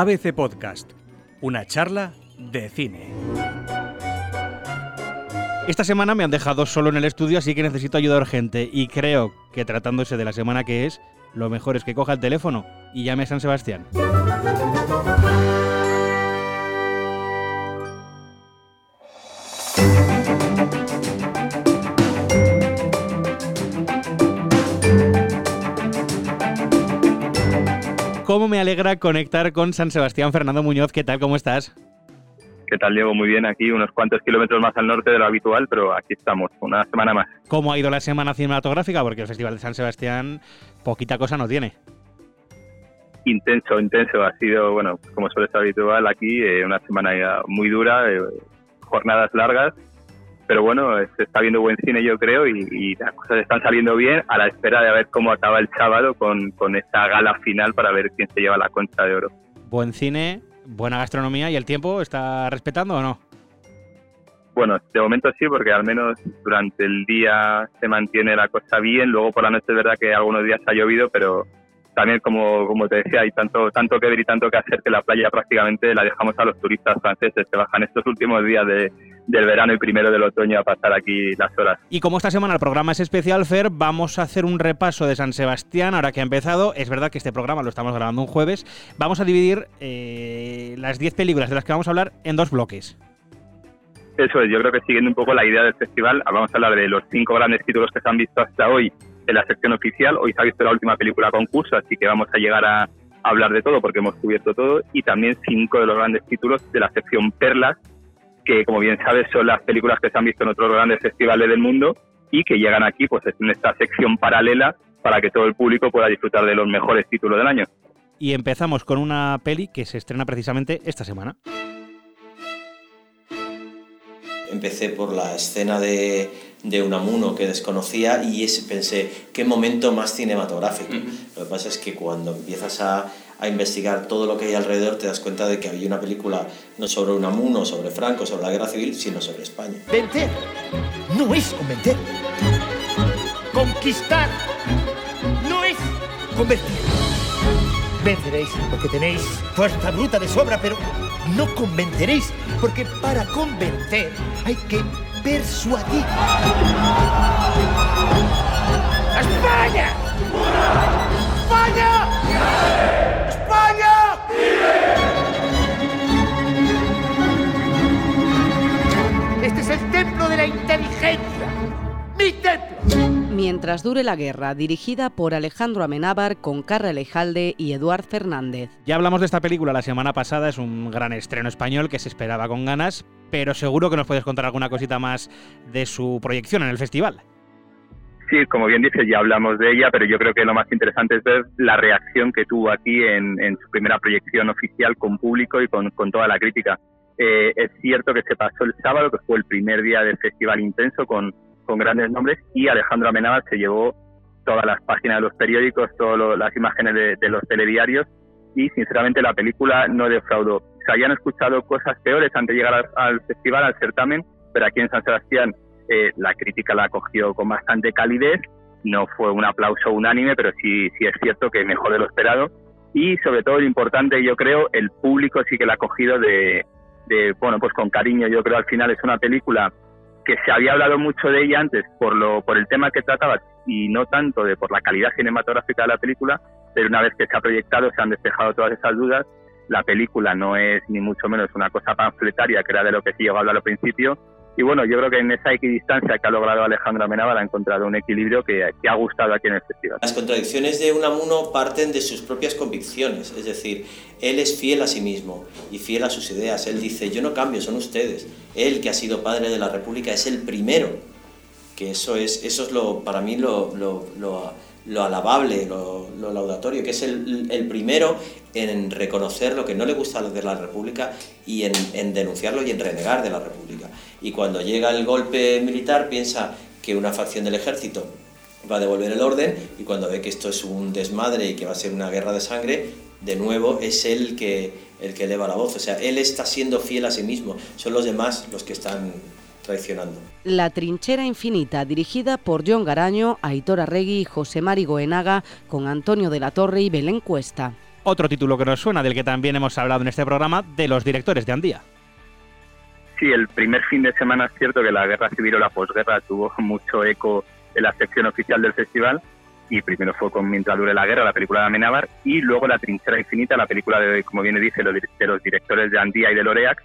ABC Podcast, una charla de cine. Esta semana me han dejado solo en el estudio, así que necesito ayuda urgente. Y creo que tratándose de la semana que es, lo mejor es que coja el teléfono y llame a San Sebastián. Cómo me alegra conectar con San Sebastián. Fernando Muñoz, ¿qué tal? ¿Cómo estás? ¿Qué tal, Diego? Muy bien, aquí unos cuantos kilómetros más al norte de lo habitual, pero aquí estamos, una semana más. ¿Cómo ha ido la semana cinematográfica? Porque el Festival de San Sebastián poquita cosa no tiene. Intenso, intenso. Ha sido, bueno, como suele ser habitual aquí, eh, una semana muy dura, eh, jornadas largas, pero bueno, se está viendo buen cine yo creo y, las cosas están saliendo bien a la espera de ver cómo acaba el sábado con, con esta gala final para ver quién se lleva la concha de oro. Buen cine, buena gastronomía y el tiempo está respetando o no? Bueno, de momento sí, porque al menos durante el día se mantiene la cosa bien. Luego por la noche es verdad que algunos días ha llovido, pero también como, como te decía, hay tanto, tanto que ver y tanto que hacer que la playa prácticamente la dejamos a los turistas franceses que bajan estos últimos días de, del verano y primero del otoño a pasar aquí las horas. Y como esta semana el programa es especial, Fer, vamos a hacer un repaso de San Sebastián, ahora que ha empezado. Es verdad que este programa lo estamos grabando un jueves. Vamos a dividir eh, las 10 películas de las que vamos a hablar en dos bloques. Eso es, yo creo que siguiendo un poco la idea del festival, vamos a hablar de los cinco grandes títulos que se han visto hasta hoy en la sección oficial. Hoy se ha visto la última película concurso, así que vamos a llegar a hablar de todo porque hemos cubierto todo. Y también cinco de los grandes títulos de la sección Perlas, que como bien sabes son las películas que se han visto en otros grandes festivales del mundo y que llegan aquí pues en esta sección paralela para que todo el público pueda disfrutar de los mejores títulos del año. Y empezamos con una peli que se estrena precisamente esta semana. Empecé por la escena de, de Unamuno que desconocía y ese, pensé, qué momento más cinematográfico. Lo que pasa es que cuando empiezas a, a, investigar todo lo que hay alrededor te das cuenta de que había una película no sobre Unamuno, sobre Franco, sobre la guerra civil, sino sobre España. Vencer no es convencer. Conquistar no es convertir. Venceréis porque tenéis fuerza bruta de sobra, pero no convenceréis porque para convencer hay que persuadir. ¡España! ¡España! ¡España! Este es el templo de la inteligencia. ¡Mi templo! Mientras dure la guerra, dirigida por Alejandro Amenábar con Carra Alejalde y Eduard Fernández. Ya hablamos de esta película la semana pasada, es un gran estreno español que se esperaba con ganas, pero seguro que nos puedes contar alguna cosita más de su proyección en el festival. Sí, como bien dices, ya hablamos de ella, pero yo creo que lo más interesante es ver la reacción que tuvo aquí en, su primera proyección oficial con público y con, toda la crítica. Eh, es cierto que se pasó el sábado, que fue el primer día del festival intenso, con con grandes nombres y Alejandro Amenábar se llevó todas las páginas de los periódicos, todas las imágenes de, los telediarios y sinceramente la película no defraudó. Se habían escuchado cosas peores antes de llegar al, festival, al certamen, pero aquí en San Sebastián eh, la crítica la acogió con bastante calidez, no fue un aplauso unánime, pero sí, sí es cierto que mejor de lo esperado. Y sobre todo lo importante yo creo el público sí que la ha acogido de, de bueno pues con cariño. Yo creo al final es una película que se había hablado mucho de ella antes por lo por el tema que trataba y no tanto de por la calidad cinematográfica de la película, pero una vez que se ha proyectado se han despejado todas esas dudas. La película no es ni mucho menos una cosa panfletaria, que era de lo que se llegó a hablar al principio, y bueno, yo creo que en esa equidistancia que ha logrado Alejandro Amenábar ha encontrado un equilibrio que, ha gustado aquí en el festival. Las contradicciones de Unamuno parten de sus propias convicciones, es decir, él es fiel a sí mismo y fiel a sus ideas. Él dice, yo no cambio, son ustedes. Él, que ha sido padre de la República, es el primero. Que eso es, eso es lo, para mí lo, lo, lo lo alabable, lo, laudatorio, que es el, el, primero en reconocer lo que no le gusta de la República y en, en, denunciarlo y en renegar de la República. Y cuando llega el golpe militar piensa que una facción del ejército va a devolver el orden y cuando ve que esto es un desmadre y que va a ser una guerra de sangre, de nuevo es él que, el que eleva la voz. O sea, él está siendo fiel a sí mismo, son los demás los que están la trinchera infinita, dirigida por John Garaño, Aitor Arregui y José Mari Goenaga, con Antonio de la Torre y Belén Cuesta. otro título que nos suena, del que también hemos hablado en este programa, de los directores de Andía. Sí, el primer fin de semana es cierto que la guerra civil o la posguerra tuvo mucho eco en la sección oficial del festival y primero fue con Mientras dure la guerra, la película de Amenábar, y luego La trinchera infinita, la película de, como bien dice, de los directores de Andía y de Loreac.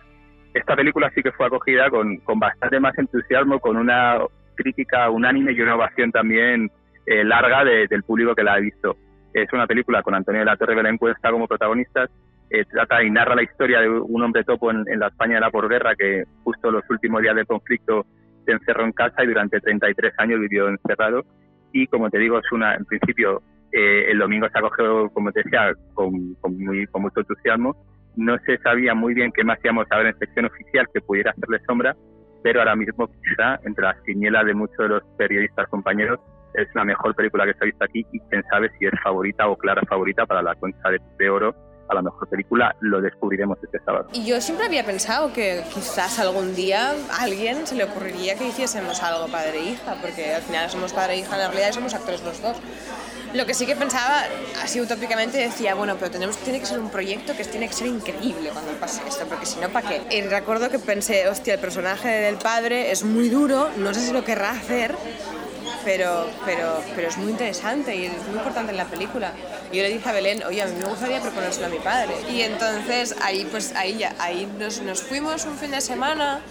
Esta película sí que fue acogida con, con bastante más entusiasmo, con una crítica unánime y una ovación también eh, larga del público que la ha visto. Es una película con Antonio de la Torre Belén Cuesta como protagonistas. Eh, trata y narra la historia de un hombre topo en, la España de la posguerra que justo los últimos días del conflicto se encerró en casa y durante 33 años vivió encerrado y como te digo, es una, en principio, eh, el domingo se acogió, como te decía, con, con mucho entusiasmo. No se sabía muy bien qué más íbamos a ver en sección oficial que pudiera hacerle sombra, pero ahora mismo quizá entre las quinielas de muchos de los periodistas compañeros es la mejor película que se ha visto aquí y quién sabe si es favorita o clara favorita para la concha de oro a la mejor película lo descubriremos este sábado. Y yo siempre había pensado que quizás algún día a alguien se le ocurriría que hiciésemos algo padre e hija, porque al final somos padre e hija, en realidad somos actores los dos. Lo que sí que pensaba, así utópicamente, decía, bueno, pero tenemos, tiene que ser un proyecto que tiene que ser increíble cuando pase esto, porque si no, ¿para qué? Y recuerdo que pensé, hostia, el personaje del padre es muy duro, no sé si lo querrá hacer, pero, pero, pero es muy interesante y es muy importante en la película. Y yo le dije a Belén, oye, a mí me gustaría proponérselo a mi padre. Y entonces ahí, pues, ahí, ya, ahí nos, nos fuimos un fin de semana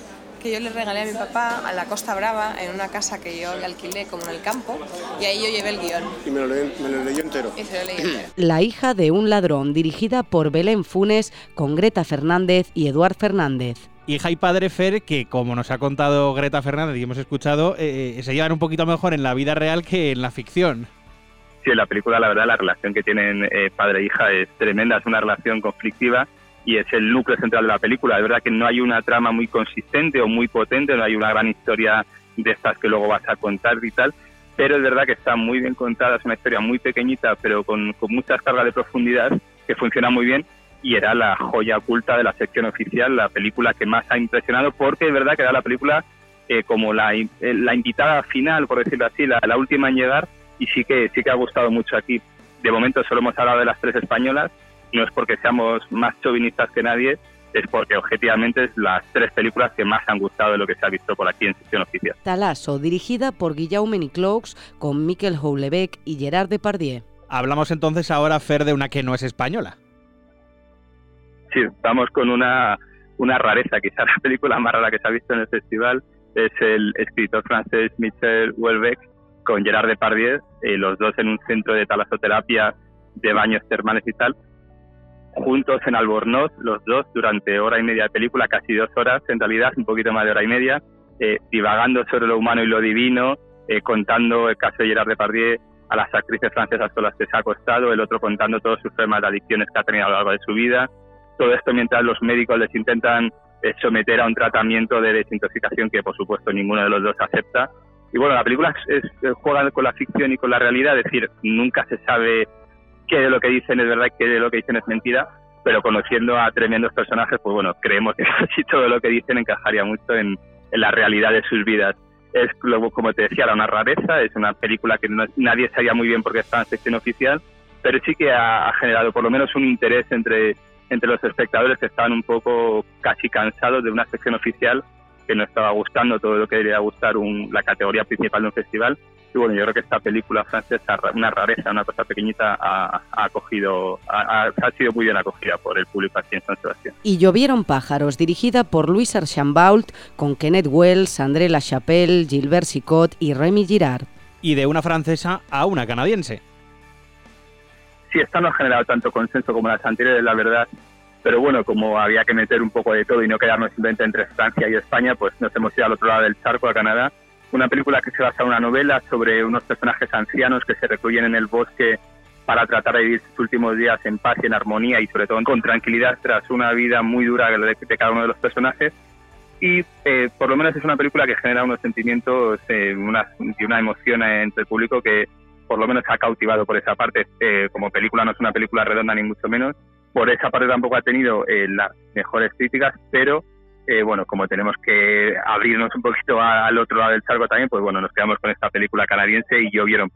que yo le regalé a mi papá a la Costa Brava en una casa que yo le alquilé como en el campo y ahí yo llevé el guion. Y me lo, me lo leyó entero. Y se lo leí entero. La hija de un ladrón, dirigida por Belén Funes con Greta Fernández y Eduard Fernández hija y padre Fer, que como nos ha contado Greta Fernández y hemos escuchado, eh, eh, se llevan un poquito mejor en la vida real que en la ficción. Sí, la película la verdad la relación que tienen eh, padre e hija es tremenda, es una relación conflictiva y es el núcleo central de la película. De verdad que no hay una trama muy consistente o muy potente, no hay una gran historia de estas que luego vas a contar y tal, pero es verdad que está muy bien contada, es una historia muy pequeñita pero con, muchas cargas de profundidad que funciona muy bien y era la joya oculta de la sección oficial, la película que más ha impresionado, porque es verdad que era la película eh, como la, eh, invitada final, por decirlo así, la, última en llegar, y sí que, sí que ha gustado mucho aquí. De momento solo hemos hablado de las tres españolas, no es porque seamos más chauvinistas que nadie, es porque objetivamente es las tres películas que más han gustado de lo que se ha visto por aquí en sección oficial. Talasso, dirigida por Guillaume Niclaux, con Miquel Houellebecq y Gerard Depardieu. Hablamos entonces ahora, Fer, de una que no es española. Sí, vamos con una, una rareza, quizá la película más rara que se ha visto en el festival es el escritor francés Michel Houellebecq con Gerard Depardieu, eh, los dos en un centro de talasoterapia de baños termales y tal, juntos en Albornoz, los dos durante hora y media de película, casi dos horas en realidad, un poquito más de hora y media, eh, divagando sobre lo humano y lo divino, eh, contando el caso de Gerard Depardieu a las actrices francesas con las que se ha acostado, el otro contando todos sus problemas de adicciones que ha tenido a lo largo de su vida, todo esto mientras los médicos les intentan eh, someter a un tratamiento de desintoxicación que por supuesto ninguno de los dos acepta. Y bueno, la película es, juega con la ficción y con la realidad, es decir, nunca se sabe qué de lo que dicen es verdad y qué de lo que dicen es mentira, pero conociendo a tremendos personajes, pues bueno, creemos que casi todo lo que dicen encajaría mucho en, la realidad de sus vidas. Es, como te decía, una rareza, es una película que nadie sabía muy bien porque estaba en sección oficial, pero sí que ha generado por lo menos un interés entre entre los espectadores que estaban un poco casi cansados de una sección oficial que no estaba gustando todo lo que debería gustar un, la categoría principal de un festival. Y bueno, yo creo que esta película francesa, una rareza, una cosa pequeñita, ha, acogido, ha, sido muy bien acogida por el público aquí en San Sebastián. Y Llovieron pájaros, dirigida por Luis Archambault, con Kenneth Wells, André Lachapelle, Gilbert Sicot y Rémi Girard. Y de una francesa a una canadiense sí, esta no ha generado tanto consenso como las anteriores, la verdad. Pero bueno, como había que meter un poco de todo y no quedarnos simplemente entre Francia y España, pues nos hemos ido al otro lado del charco, a Canadá. Una película que se basa en una novela sobre unos personajes ancianos que se recluyen en el bosque para tratar de vivir sus últimos días en paz y en armonía y sobre todo con tranquilidad tras una vida muy dura de, cada uno de los personajes. Y eh, por lo menos es una película que genera unos sentimientos eh, una, y una emoción entre el público que por lo menos ha cautivado por esa parte. Eh, como película no es una película redonda ni mucho menos. Por esa parte tampoco ha tenido eh, las mejores críticas, pero eh, bueno, como tenemos que abrirnos un poquito al otro lado del charco también, pues bueno, nos quedamos con esta película canadiense y yo vieron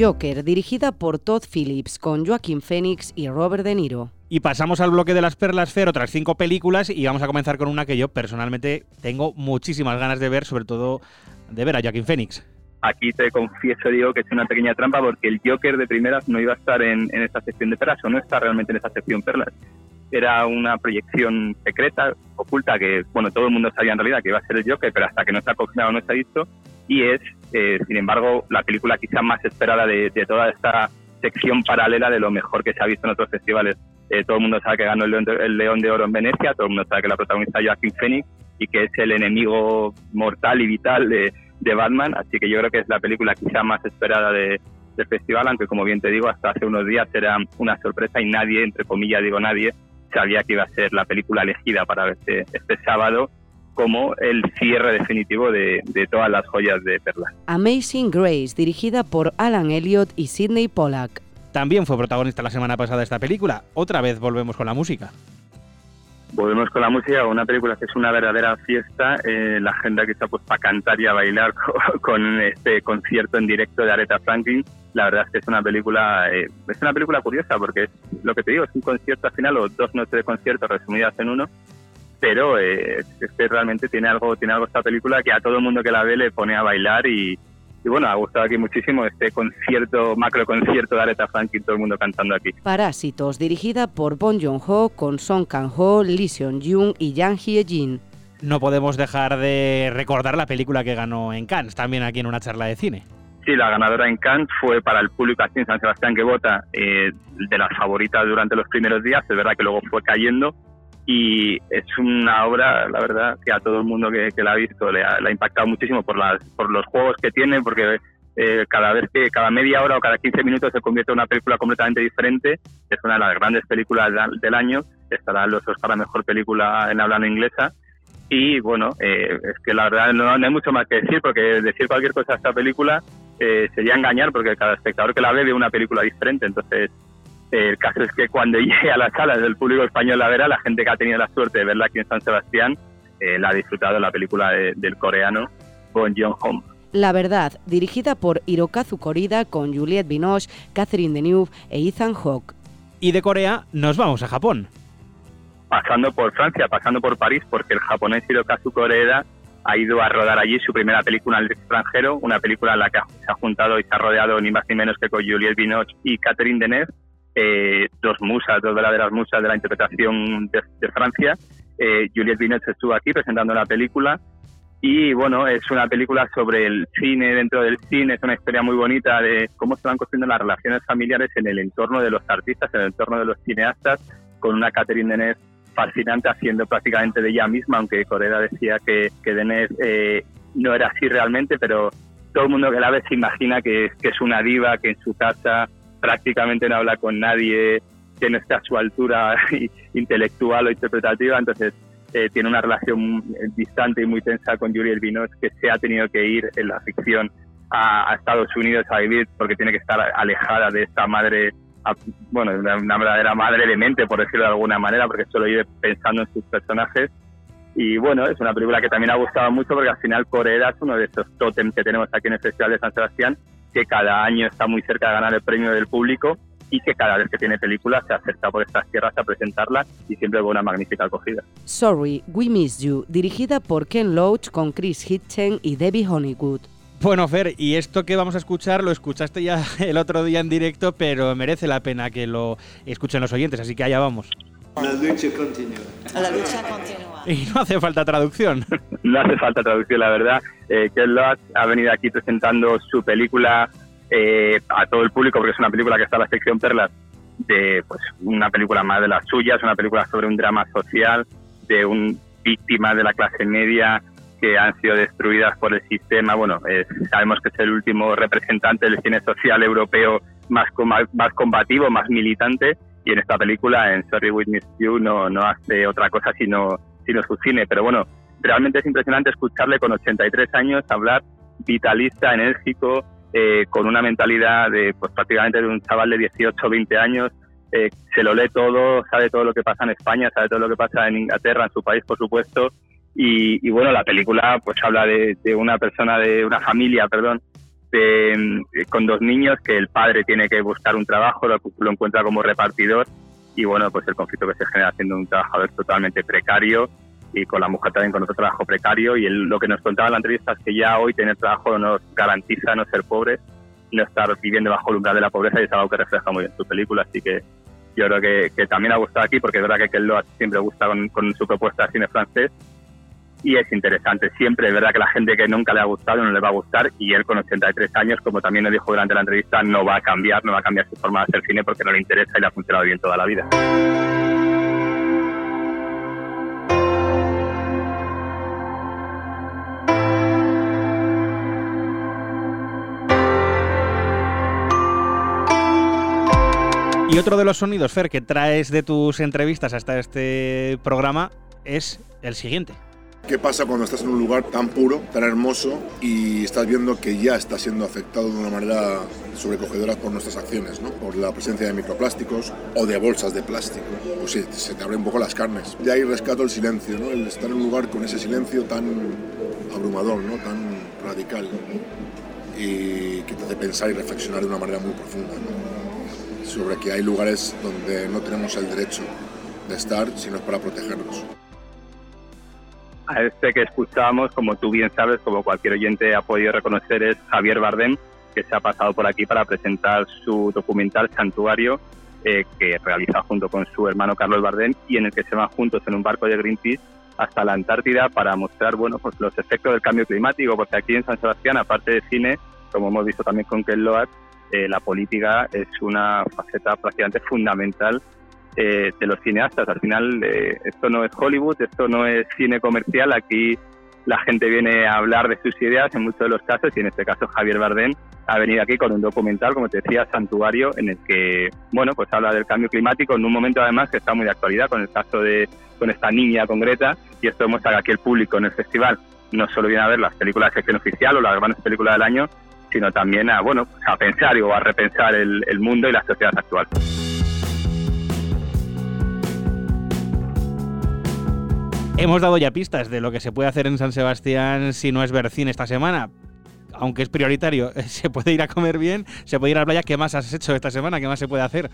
Joker, dirigida por Todd Phillips, con Joaquin Phoenix y Robert De Niro. Y pasamos al bloque de las perlas Fer, otras cinco películas, y vamos a comenzar con una que yo personalmente tengo muchísimas ganas de ver, sobre todo de ver a Joaquin Phoenix. Aquí te confieso, digo, que es una pequeña trampa porque el Joker de primeras no iba a estar en, en esta sección de perlas, o no está realmente en esta sección perlas. Era una proyección secreta, oculta, que, bueno, todo el mundo sabía en realidad que iba a ser el Joker, pero hasta que no está confirmado no está visto, y es, eh, sin embargo, la película quizá más esperada de, de toda esta sección paralela de lo mejor que se ha visto en otros festivales. Eh, todo el mundo sabe que ganó el León, de, Oro en Venecia, todo el mundo sabe que la protagonista es Joaquin Phoenix y que es el enemigo mortal y vital de, Batman, así que yo creo que es la película quizá más esperada de, del festival, aunque como bien te digo, hasta hace unos días era una sorpresa y nadie, entre comillas digo nadie, sabía que iba a ser la película elegida para verse este sábado como el cierre definitivo de, de, todas las joyas de Perla. Amazing Grace, dirigida por Alan Elliott y Sidney Pollack. También fue protagonista la semana pasada de esta película. Otra vez volvemos con la música. Volvemos con la música, una película que es una verdadera fiesta. Eh, la agenda que está pues para cantar y a bailar con, con, este concierto en directo de Aretha Franklin. La verdad es que es una película eh, es una película curiosa porque es lo que te digo, es un concierto al final o dos noches de concierto resumidas en uno. Pero eh, es que realmente tiene algo, tiene algo esta película que a todo el mundo que la ve le pone a bailar y, y bueno, ha gustado aquí muchísimo este concierto, macro concierto de Aretha Franklin, todo el mundo cantando aquí. Parásitos, dirigida por Bon Joon-ho, con Song Kang-ho, Lee Seon-jung y Yang Hye-jin. No podemos dejar de recordar la película que ganó en Cannes, también aquí en una charla de cine. Sí, la ganadora en Cannes fue para el público aquí en San Sebastián que vota eh, de las favoritas durante los primeros días, es verdad que luego fue cayendo, y es una obra, la verdad, que a todo el mundo que, la ha visto le ha, le ha, impactado muchísimo por, las, por los juegos que tiene, porque eh, cada vez que, cada media hora o cada 15 minutos se convierte en una película completamente diferente. Es una de las grandes películas del año, estará en los Oscar a Mejor Película en habla no inglesa. Y bueno, eh, es que la verdad no, no, hay mucho más que decir, porque decir cualquier cosa a esta película eh, sería engañar, porque cada espectador que la ve ve una película diferente. Entonces, el caso es que cuando llegue a las salas del público español la verá, la gente que ha tenido la suerte de verla aquí en San Sebastián eh, la ha disfrutado la película de, del coreano Bon Joon-ho. La verdad, dirigida por Hirokazu Korida con Juliette Binoche, Catherine Deneuve e Ethan Hawke. Y de Corea nos vamos a Japón. Pasando por Francia, pasando por París, porque el japonés Hirokazu Koreda ha ido a rodar allí su primera película en el extranjero, una película en la que se ha juntado y se ha rodeado ni más ni menos que con Juliette Binoche y Catherine Deneuve, eh, dos musas, dos verdaderas musas de la interpretación de, de Francia. Eh, Juliette Binoche estuvo aquí presentando la película y bueno, es una película sobre el cine dentro del cine, es una historia muy bonita de cómo se van construyendo las relaciones familiares en el entorno de los artistas, en el entorno de los cineastas, con una Catherine Deneuve fascinante haciendo prácticamente de ella misma, aunque Coreda decía que, que Deneuve eh, no era así realmente, pero todo el mundo que la ve se imagina que, que es una diva, que en su casa prácticamente no habla con nadie, que no está a su altura intelectual o interpretativa, entonces eh, tiene una relación distante y muy tensa con Juliette Binoche, que se ha tenido que ir en la ficción a, a, Estados Unidos a vivir porque tiene que estar alejada de esta madre, a, bueno, una, una, verdadera madre de mente, por decirlo de alguna manera, porque solo vive pensando en sus personajes. Y bueno, es una película que también ha gustado mucho porque al final Corea es uno de esos tótems que tenemos aquí en el Festival de San Sebastián, que cada año está muy cerca de ganar el premio del público y que cada vez que tiene películas se acerca por estas tierras a presentarla y siempre con una magnífica acogida. Sorry, We Miss You, dirigida por Ken Loach con Chris Hitchen y Debbie Honeywood. Bueno, Fer, y esto que vamos a escuchar lo escuchaste ya el otro día en directo, pero merece la pena que lo escuchen los oyentes, así que allá vamos. La lucha continúa. La lucha continúa. Y no hace falta traducción. no hace falta traducción, la verdad. Eh, Ken Loach ha venido aquí presentando su película eh, a todo el público, porque es una película que está en la sección Perlas, de pues una película más de las suyas, una película sobre un drama social, de un víctima de la clase media que han sido destruidas por el sistema. Bueno, eh, sabemos que es el último representante del cine social europeo más, más combativo, más militante, y en esta película, en Sorry We Missed You, no, no hace otra cosa sino, sino su cine. Pero bueno, realmente es impresionante escucharle con 83 años hablar vitalista, enérgico, eh, con una mentalidad de pues prácticamente de un chaval de 18 o 20 años, eh, se lo lee todo, sabe todo lo que pasa en España, sabe todo lo que pasa en Inglaterra, en su país, por supuesto, y, y bueno, la película pues habla de, de, una persona, de una familia, perdón, con dos niños que el padre tiene que buscar un trabajo, lo, encuentra como repartidor y bueno, pues el conflicto que se genera siendo un trabajador totalmente precario y con la mujer también con otro trabajo precario. Y lo que nos contaba en la entrevista es que ya hoy tener trabajo nos garantiza no ser pobres, no estar viviendo bajo el umbral de la pobreza y es algo que refleja muy bien su película, así que yo creo que, también ha gustado aquí porque es verdad que Ken siempre gusta con, con su propuesta de cine francés y es interesante. Siempre es verdad que la gente que nunca le ha gustado no le va a gustar y él con 83 años, como también lo dijo durante la entrevista, no va a cambiar, no va a cambiar su forma de hacer cine porque no le interesa y le ha funcionado bien toda la vida. Y otro de los sonidos, Fer, que traes de tus entrevistas hasta este programa es el siguiente. ¿Qué pasa cuando estás en un lugar tan puro, tan hermoso y estás viendo que ya está siendo afectado de una manera sobrecogedora por nuestras acciones, ¿no? por la presencia de microplásticos o de bolsas de plástico? Pues sí, se te abren un poco las carnes. De ahí rescato el silencio, ¿no? el estar en un lugar con ese silencio tan abrumador, ¿no? tan radical y que te hace pensar y reflexionar de una manera muy profunda sobre que hay lugares donde no tenemos el derecho de estar, sino es para protegernos a este que escuchábamos, como tú bien sabes, como cualquier oyente ha podido reconocer, es Javier Bardem, que se ha pasado por aquí para presentar su documental Santuario, eh, que realiza junto con su hermano Carlos Bardem y en el que se van juntos en un barco de Greenpeace hasta la Antártida para mostrar bueno, pues los efectos del cambio climático, porque aquí en San Sebastián, aparte de cine, como hemos visto también con Ken Loach, eh, la política es una faceta prácticamente fundamental eh, de los cineastas. Al final, eh, esto no es Hollywood, esto no es cine comercial. Aquí la gente viene a hablar de sus ideas en muchos de los casos y en este caso Javier Bardem ha venido aquí con un documental, como te decía, Santuario, en el que, bueno, pues habla del cambio climático en un momento además que está muy de actualidad con el caso de con esta niña con Greta y esto demuestra que aquí el público en el festival no solo viene a ver las películas de sección oficial o las grandes películas del año, sino también a, bueno, a pensar o a repensar el mundo y la sociedad actual. Hemos dado ya pistas de lo que se puede hacer en San Sebastián si no es ver cine esta semana. Aunque es prioritario, se puede ir a comer bien, se puede ir a la playa. ¿Qué más has hecho esta semana? ¿Qué más se puede hacer?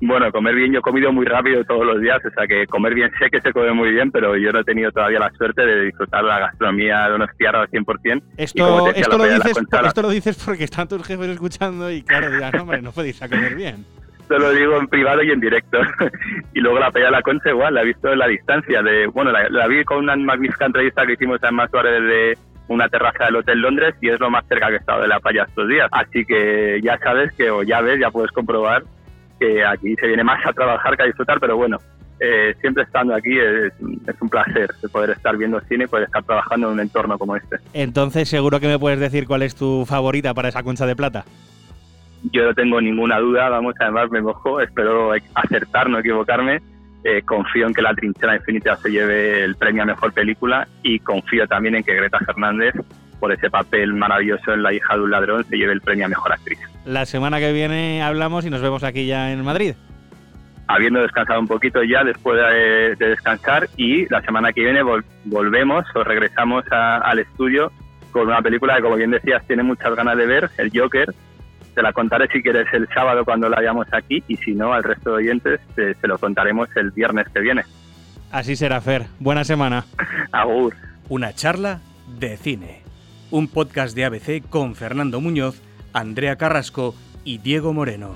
Bueno, comer bien, yo he comido muy rápido todos los días, o sea que comer bien sé que se come muy bien, pero yo no he tenido todavía la suerte de disfrutar la gastronomía de unos tierras al 100%. Esto, esto, lo dices, esto lo dices porque están tus jefes escuchando y claro, dirán, no, hombre, no podéis a comer bien lo digo en privado y en directo. y luego la pelea de la Concha igual, la he visto en la distancia. de Bueno, la, vi con una magnífica entrevista que hicimos en Suárez desde una terraza del Hotel Londres y es lo más cerca que he estado de la playa estos días. Así que ya sabes que, o ya ves, ya puedes comprobar que aquí se viene más a trabajar que a disfrutar, pero bueno, eh, siempre estando aquí es, es, un placer poder estar viendo cine y poder estar trabajando en un entorno como este. Entonces, seguro que me puedes decir cuál es tu favorita para esa concha de plata yo no tengo ninguna duda, vamos, además me mojo, espero acertar, no equivocarme. Eh, confío en que La Trinchera Infinita se lleve el premio a Mejor Película y confío también en que Greta Fernández, por ese papel maravilloso en La hija de un ladrón, se lleve el premio a Mejor Actriz. La semana que viene hablamos y nos vemos aquí ya en Madrid. Habiendo descansado un poquito ya después de, descansar y la semana que viene volvemos o regresamos al estudio con una película que, como bien decías, tiene muchas ganas de ver, El Joker, te la contaré si quieres el sábado cuando la hayamos aquí y si no, al resto de oyentes se lo contaremos el viernes que viene. Así será, Fer. Buena semana. Agur. Una charla de cine. Un podcast de ABC con Fernando Muñoz, Andrea Carrasco y Diego Moreno.